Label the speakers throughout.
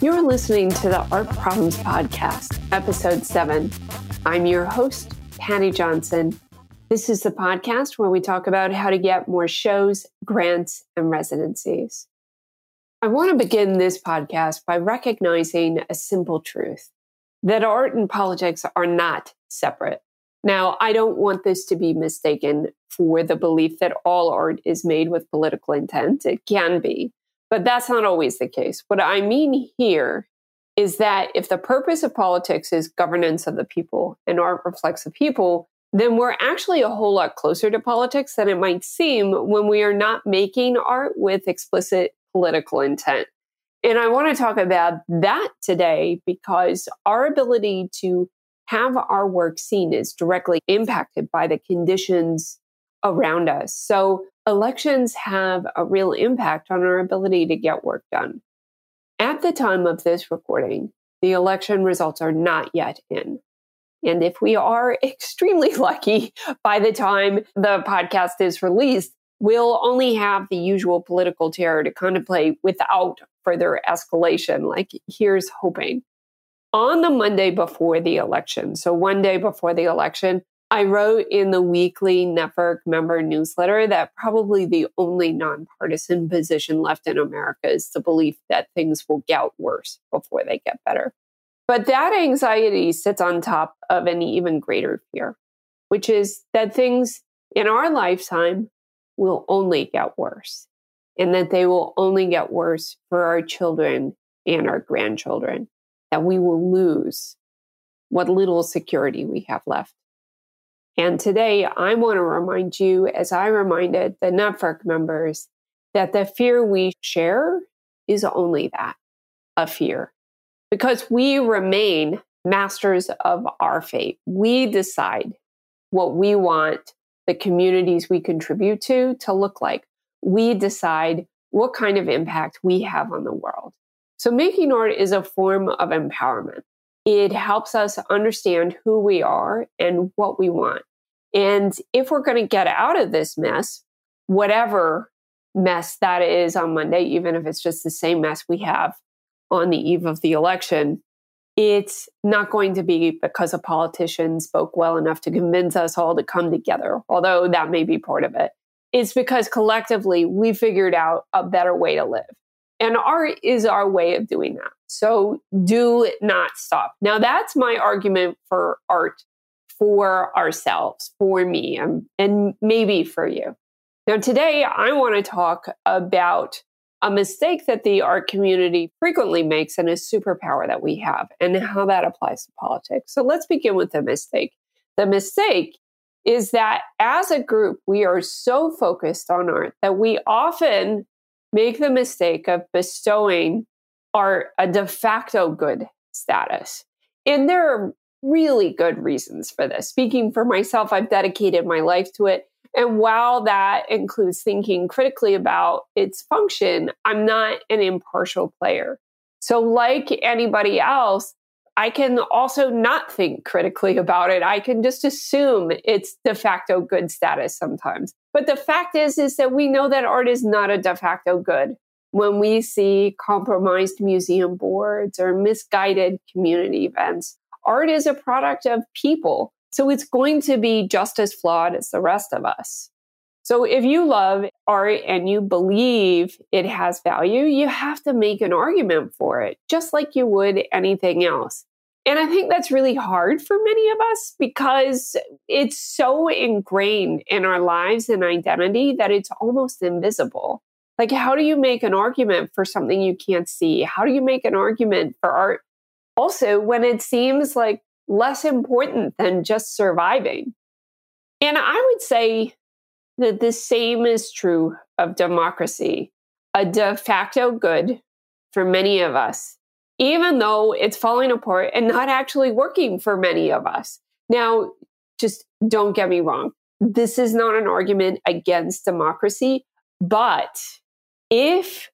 Speaker 1: You're listening to the Art Problems Podcast, Episode 7. I'm your host, Paddy Johnson. This is the podcast where we talk about how to get more shows, grants, and residencies. I want to begin this podcast by recognizing a simple truth that art and politics are not separate. Now, I don't want this to be mistaken for the belief that all art is made with political intent. It can be, but that's not always the case. What I mean here is that if the purpose of politics is governance of the people and art reflects the people, then we're actually a whole lot closer to politics than it might seem when we are not making art with explicit political intent. And I want to talk about that today because our ability to have our work seen is directly impacted by the conditions around us. So elections have a real impact on our ability to get work done. At the time of this recording, the election results are not yet in. And if we are extremely lucky by the time the podcast is released, we'll only have the usual political terror to contemplate without further escalation. Like, here's hoping. On the Monday before the election, so one day before the election, I wrote in the weekly Network member newsletter that probably the only nonpartisan position left in America is the belief that things will get worse before they get better. But that anxiety sits on top of an even greater fear, which is that things in our lifetime will only get worse and that they will only get worse for our children and our grandchildren, that we will lose what little security we have left. And today, I want to remind you, as I reminded the network members, that the fear we share is only that a fear, because we remain masters of our fate. We decide what we want the communities we contribute to to look like. We decide what kind of impact we have on the world. So making art is a form of empowerment. It helps us understand who we are and what we want. And if we're going to get out of this mess, whatever mess that is on Monday, even if it's just the same mess we have on the eve of the election, it's not going to be because a politician spoke well enough to convince us all to come together, although that may be part of it. It's because collectively we figured out a better way to live. And art is our way of doing that. So do not stop. Now, that's my argument for art for ourselves, for me, and, and maybe for you. Now, today I want to talk about a mistake that the art community frequently makes and a superpower that we have and how that applies to politics. So let's begin with the mistake. The mistake is that as a group, we are so focused on art that we often make the mistake of bestowing art a de facto good status. And there are really good reasons for this. Speaking for myself, I've dedicated my life to it. And while that includes thinking critically about its function, I'm not an impartial player. So, like anybody else, I can also not think critically about it. I can just assume it's de facto good status sometimes. But the fact is, is that we know that art is not a de facto good. When we see compromised museum boards or misguided community events, art is a product of people so it's going to be just as flawed as the rest of us. So if you love art and you believe it has value, you have to make an argument for it, just like you would anything else. And I think that's really hard for many of us because it's so ingrained in our lives and identity that it's almost invisible. Like, how do you make an argument for something you can't see? How do you make an argument for art also when it seems like less important than just surviving. And I would say that the same is true of democracy, a de facto good for many of us, even though it's falling apart and not actually working for many of us. Now, just don't get me wrong. This is not an argument against democracy, but if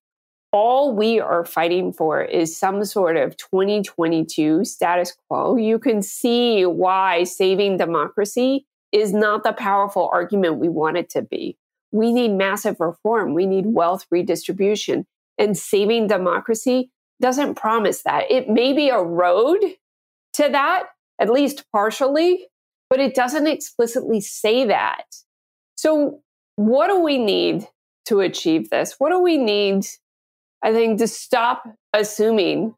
Speaker 1: all we are fighting for is some sort of 2022 status quo, you can see why saving democracy is not the powerful argument we want it to be. We need massive reform. We need wealth redistribution. And saving democracy doesn't promise that. It may be a road to that, at least partially, but it doesn't explicitly say that. So, what do we need to achieve this? What do we need I think to stop assuming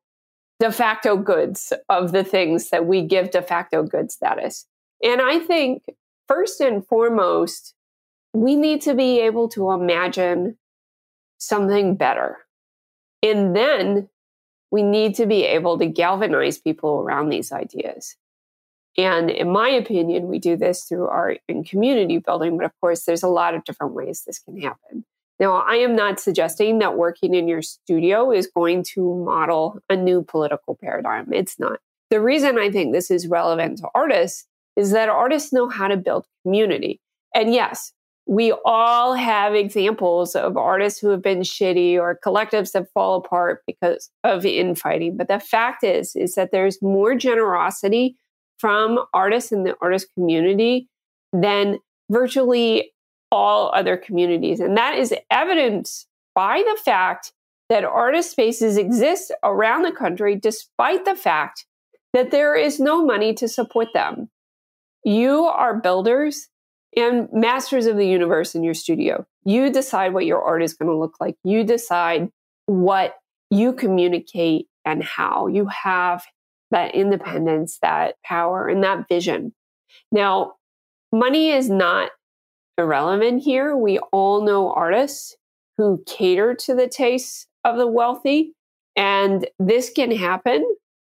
Speaker 1: de facto goods of the things that we give de facto good status. And I think first and foremost, we need to be able to imagine something better. And then we need to be able to galvanize people around these ideas. And in my opinion, we do this through art and community building. But of course, there's a lot of different ways this can happen. Now, I am not suggesting that working in your studio is going to model a new political paradigm. It's not. The reason I think this is relevant to artists is that artists know how to build community. And yes, we all have examples of artists who have been shitty or collectives that fall apart because of infighting. But the fact is, is that there's more generosity from artists in the artist community than virtually all other communities. And that is evidenced by the fact that artist spaces exist around the country despite the fact that there is no money to support them. You are builders and masters of the universe in your studio. You decide what your art is going to look like. You decide what you communicate and how. You have that independence, that power, and that vision. Now, money is not irrelevant here. We all know artists who cater to the tastes of the wealthy. And this can happen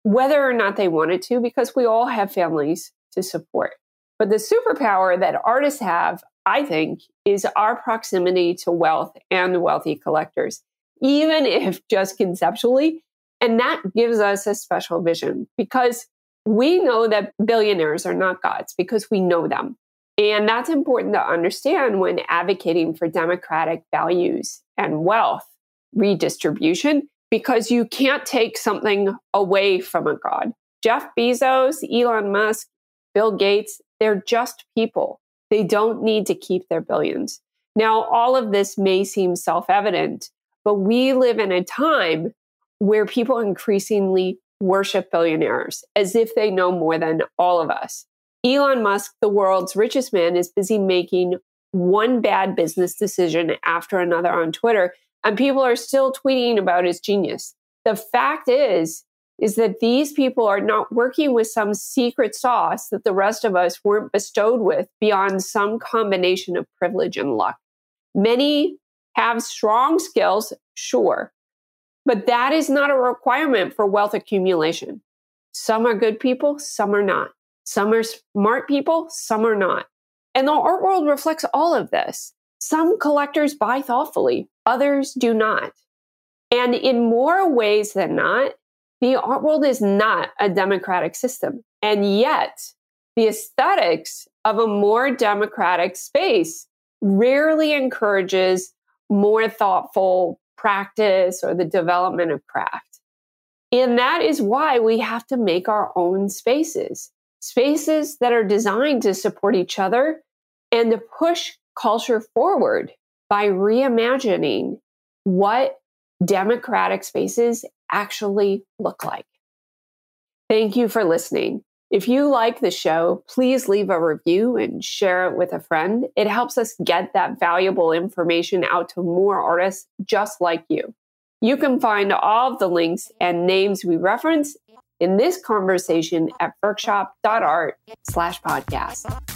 Speaker 1: whether or not they wanted to, because we all have families to support. But the superpower that artists have, I think, is our proximity to wealth and wealthy collectors, even if just conceptually. And that gives us a special vision because we know that billionaires are not gods because we know them. And that's important to understand when advocating for democratic values and wealth redistribution, because you can't take something away from a God. Jeff Bezos, Elon Musk, Bill Gates, they're just people. They don't need to keep their billions. Now, all of this may seem self evident, but we live in a time where people increasingly worship billionaires as if they know more than all of us. Elon Musk, the world's richest man, is busy making one bad business decision after another on Twitter, and people are still tweeting about his genius. The fact is, is that these people are not working with some secret sauce that the rest of us weren't bestowed with beyond some combination of privilege and luck. Many have strong skills, sure, but that is not a requirement for wealth accumulation. Some are good people, some are not. Some are smart people, some are not. And the art world reflects all of this. Some collectors buy thoughtfully, others do not. And in more ways than not, the art world is not a democratic system. And yet, the aesthetics of a more democratic space rarely encourages more thoughtful practice or the development of craft. And that is why we have to make our own spaces spaces that are designed to support each other and to push culture forward by reimagining what democratic spaces actually look like. Thank you for listening. If you like the show, please leave a review and share it with a friend. It helps us get that valuable information out to more artists just like you. You can find all of the links and names we reference in this conversation at workshop.art slash podcast.